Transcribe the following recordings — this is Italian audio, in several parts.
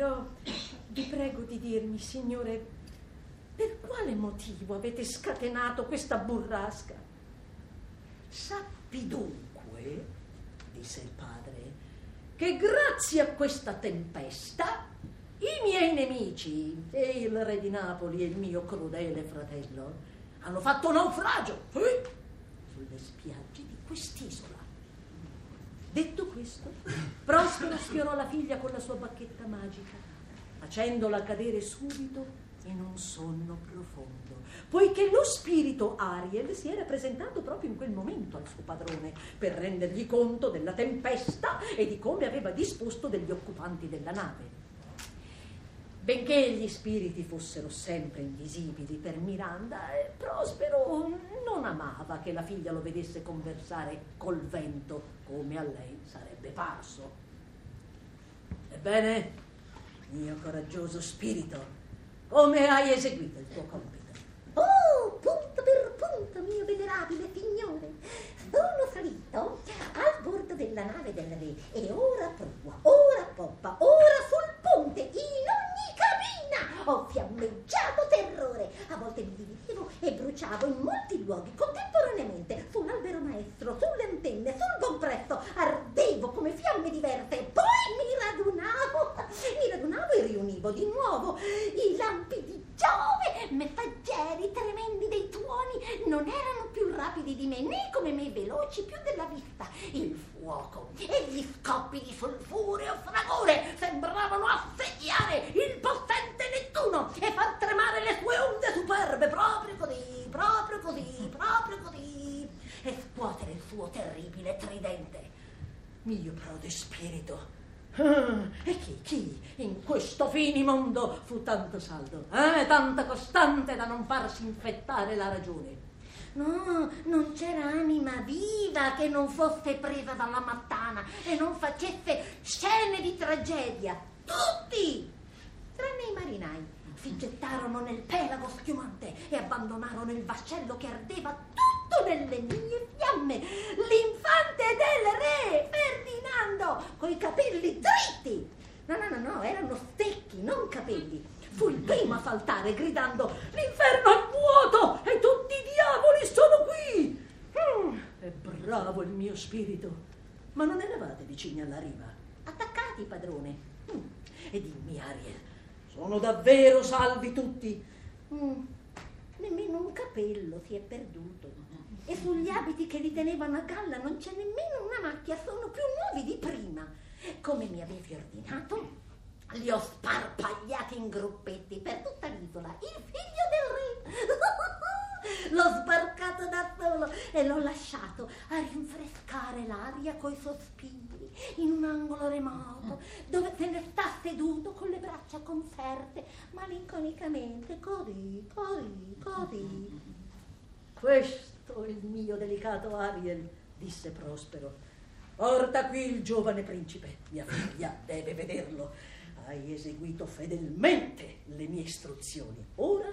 Però vi prego di dirmi, signore, per quale motivo avete scatenato questa burrasca? Sappi dunque, disse il padre, che grazie a questa tempesta i miei nemici, e il re di Napoli e il mio crudele fratello, hanno fatto naufragio eh, sulle spiagge di quest'isola. Detto questo, Prospero sfiorò la figlia con la sua bacchetta magica, facendola cadere subito in un sonno profondo, poiché lo spirito Ariel si era presentato proprio in quel momento al suo padrone per rendergli conto della tempesta e di come aveva disposto degli occupanti della nave. Benché gli spiriti fossero sempre invisibili per Miranda, eh, Prospero non amava che la figlia lo vedesse conversare col vento come a lei sarebbe parso. Ebbene, mio coraggioso spirito, come hai eseguito il tuo compito? Oh, punto per punto, mio venerabile signore. Sono salito al bordo della nave del re e ora prua, ora poppa, ora sul ponte, in ogni cabina. Ho fiammeggiato terrore. A volte mi dividevo e bruciavo in molti luoghi contemporaneamente, sull'albero maestro, sulle antenne, sul compresso. Ardevo come fiamme diverse e poi mi radunavo. Mi radunavo e riunivo di nuovo i lampi di Giove, messaggeri tremendi dei tuoni, non erano più rapidi di me né come me veloci più della vista. Il fuoco e gli scoppi di sulfureo fragore sembravano assediare il possente Nettuno e far tremare le sue onde superbe proprio così, proprio così, proprio così e scuotere il suo terribile tridente. Mio prode spirito, Ah, e chi, chi in questo finimondo fu tanto saldo, eh, tanto costante da non farsi infettare la ragione? No, non c'era anima viva che non fosse presa dalla mattana e non facesse scene di tragedia. Tutti! Tranne i marinai. Si gettarono nel pelago schiumante e abbandonarono il vascello che ardeva tutto nelle mie fiamme. L'infante del re, Ferdinando, coi capelli dritti. No, no, no, no, erano stecchi, non capelli. Fu il primo a saltare gridando L'inferno è vuoto e tutti i diavoli sono qui. Mm, è bravo il mio spirito. Ma non eravate vicini alla riva? Attaccati, padrone. Mm. E dimmi, Ariel, sono davvero salvi tutti? Mm. Nemmeno un capello si è perduto. E sugli abiti che li tenevano a galla non c'è nemmeno una macchia, sono più nuovi di prima. Come mi avevi ordinato, li ho sparpagliati in gruppetti per tutta l'isola. Il figlio del re! L'ho sbarcato da solo e l'ho lasciato a rinfrescare l'aria coi sospiri in un angolo remoto dove se ne sta seduto con le braccia conferte malinconicamente così, così, così. Questo è il mio delicato Ariel, disse Prospero. Porta qui il giovane principe, mia figlia deve vederlo. Hai eseguito fedelmente le mie istruzioni. Ora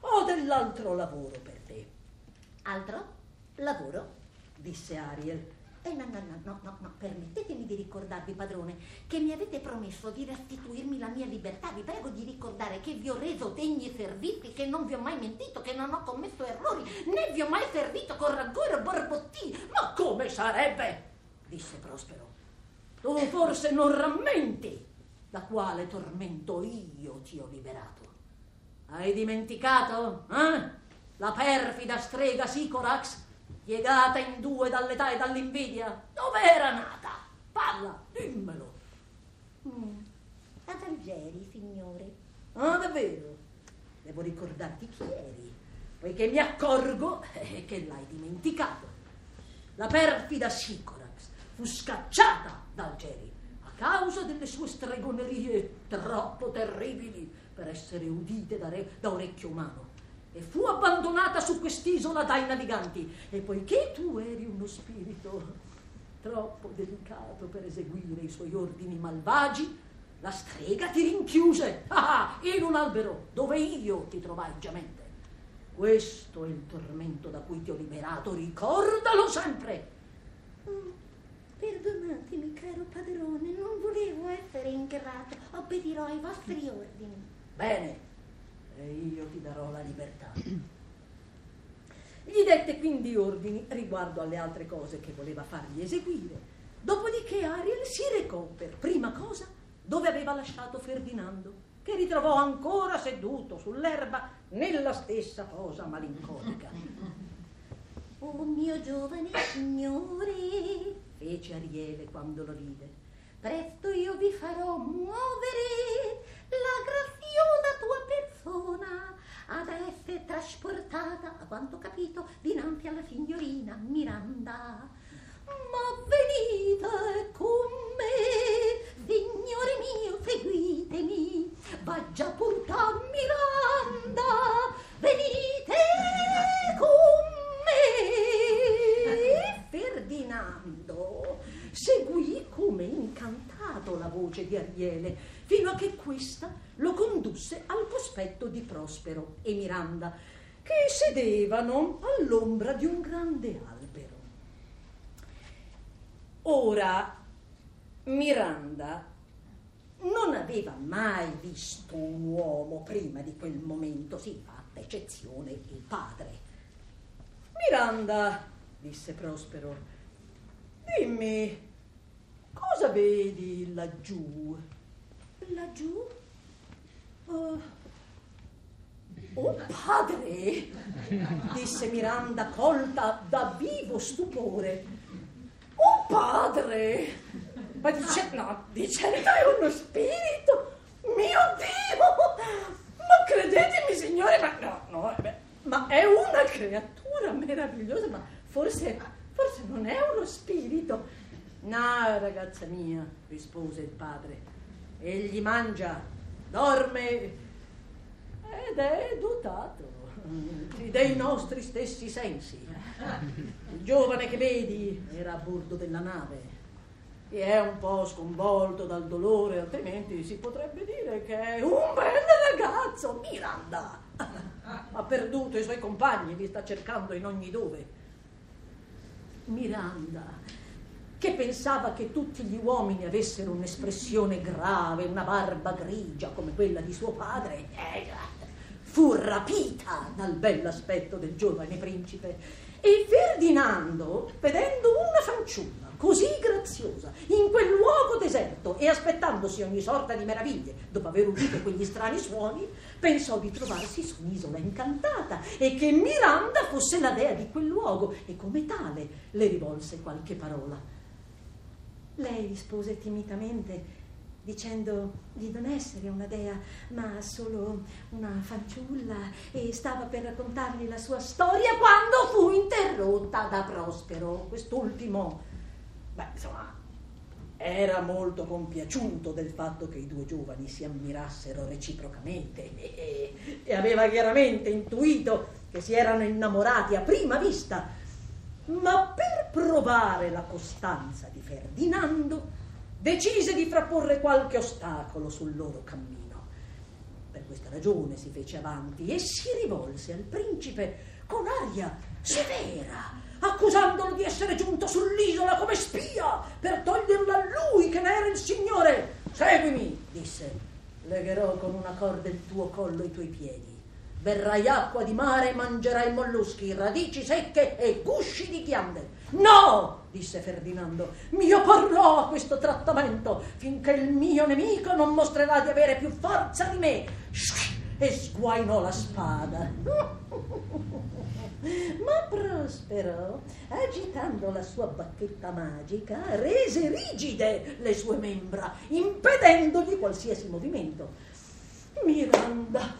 ho dell'altro lavoro per te. Altro? Lavoro? disse Ariel. Eh, no, no, no, no, no, no, permettetemi di ricordarvi, padrone, che mi avete promesso di restituirmi la mia libertà. Vi prego di ricordare che vi ho reso degni servizi, che non vi ho mai mentito, che non ho commesso errori, né vi ho mai servito con rancore o borbottini. Ma come sarebbe? disse Prospero. Tu forse non rammenti da quale tormento io ti ho liberato. Hai dimenticato, eh? La perfida strega Sicorax piegata in due dall'età e dall'invidia, dove era nata? Parla, dimmelo. Mm. Ad Algeri, signore. Ah, davvero? Devo ricordarti chi eri, poiché mi accorgo eh, che l'hai dimenticato. La perfida Sicorax fu scacciata da Algeri causa delle sue stregonerie troppo terribili per essere udite da, re, da orecchio umano e fu abbandonata su quest'isola dai naviganti. E poiché tu eri uno spirito troppo delicato per eseguire i suoi ordini malvagi, la strega ti rinchiuse ah, in un albero dove io ti trovai giamente. Questo è il tormento da cui ti ho liberato, ricordalo sempre. Perdonatemi, caro padrone, non volevo essere ingrato, obbedirò ai vostri ordini. Bene, e io ti darò la libertà. Gli dette quindi ordini riguardo alle altre cose che voleva fargli eseguire. Dopodiché Ariel si recò per prima cosa dove aveva lasciato Ferdinando, che ritrovò ancora seduto sull'erba nella stessa posa malinconica. Oh mio giovane signore, fece Ariele quando lo vide. Presto io vi farò muovere la graziosa tua persona ad essere trasportata, a quanto capito, dinanzi alla signorina Miranda. Ma venite con me, signore mio, seguitemi, va già porta seguì come incantato la voce di Ariele, fino a che questa lo condusse al cospetto di Prospero e Miranda, che sedevano all'ombra di un grande albero. Ora, Miranda non aveva mai visto un uomo prima di quel momento, sì, fatta eccezione il padre. Miranda, disse Prospero, dimmi, cosa vedi laggiù? Laggiù? Oh, oh padre, disse Miranda colta da vivo stupore. Oh padre! Ma dice, no, di certo è uno spirito! Mio Dio! Ma credetemi, signore, ma no, no, beh, ma è una creatura meravigliosa, ma forse, forse non è uno spirito. No, ragazza mia, rispose il padre. Egli mangia, dorme ed è dotato dei nostri stessi sensi. Il giovane che vedi era a bordo della nave e è un po' sconvolto dal dolore, altrimenti si potrebbe dire che è un bel ragazzo, Miranda. Ha perduto i suoi compagni, li sta cercando in ogni dove. Miranda, che pensava che tutti gli uomini avessero un'espressione grave, una barba grigia come quella di suo padre, eh, fu rapita dal bell'aspetto del giovane principe e Ferdinando, vedendo una fanciulla così graziosa in quel luogo deserto e aspettandosi ogni sorta di meraviglie dopo aver udito quegli strani suoni, pensò di trovarsi su un'isola incantata e che Miranda fosse la dea di quel luogo e come tale le rivolse qualche parola. Lei rispose timidamente dicendo di non essere una dea, ma solo una fanciulla, e stava per raccontargli la sua storia quando fu interrotta da Prospero. Quest'ultimo, beh, insomma, era molto compiaciuto del fatto che i due giovani si ammirassero reciprocamente e, e aveva chiaramente intuito che si erano innamorati a prima vista. Ma per provare la costanza di Ferdinando, decise di frapporre qualche ostacolo sul loro cammino. Per questa ragione si fece avanti e si rivolse al principe con aria severa, accusandolo di essere giunto sull'isola come spia per toglierla a lui che ne era il signore. Seguimi, disse. Legherò con una corda il tuo collo e i tuoi piedi. Berrai acqua di mare e mangerai molluschi, radici secche e gusci di ghiande. No! disse Ferdinando, mi opporrò a questo trattamento finché il mio nemico non mostrerà di avere più forza di me. E sguainò la spada. Ma Prospero, agitando la sua bacchetta magica, rese rigide le sue membra, impedendogli qualsiasi movimento. Miranda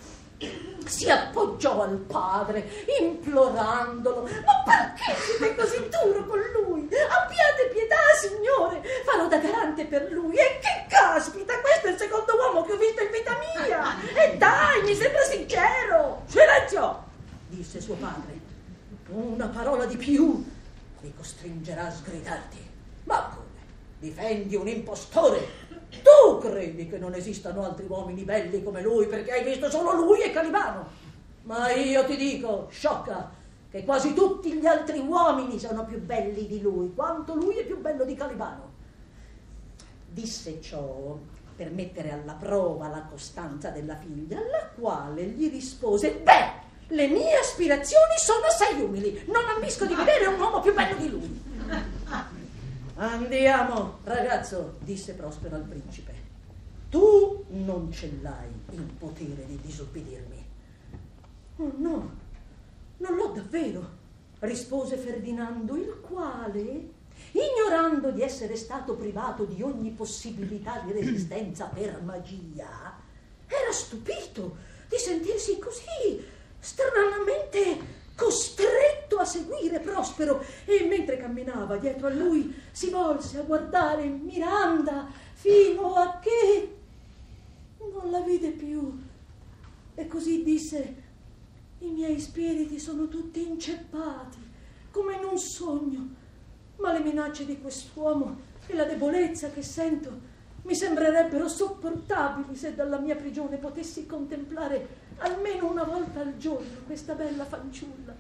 si appoggiò al padre, implorandolo. Ma perché siete così duro con lui? Abbiate pietà, signore! Farò da garante per lui. E che caspita, questo è il secondo uomo che ho visto in vita mia! E dai, mi sembra sincero! Silenzio! disse suo padre. Una parola di più mi costringerà a sgridarti. Ma come? Difendi un impostore tu credi che non esistano altri uomini belli come lui perché hai visto solo lui e Calibano. Ma io ti dico, sciocca, che quasi tutti gli altri uomini sono più belli di lui, quanto lui è più bello di Calibano. Disse ciò per mettere alla prova la costanza della figlia, alla quale gli rispose: Beh, le mie aspirazioni sono assai umili, non ambisco di vedere un uomo più bello di lui. Andiamo, ragazzo, disse Prospero al principe. Tu non ce l'hai il potere di disobbedirmi. Oh no, non l'ho davvero, rispose Ferdinando, il quale, ignorando di essere stato privato di ogni possibilità di resistenza per magia, era stupito di sentirsi così stranamente costretto a seguire Prospero e mentre camminava dietro a lui si volse a guardare Miranda fino a che non la vide più. E così disse i miei spiriti sono tutti inceppati come in un sogno ma le minacce di quest'uomo e la debolezza che sento mi sembrerebbero sopportabili se dalla mia prigione potessi contemplare almeno una volta al giorno questa bella fanciulla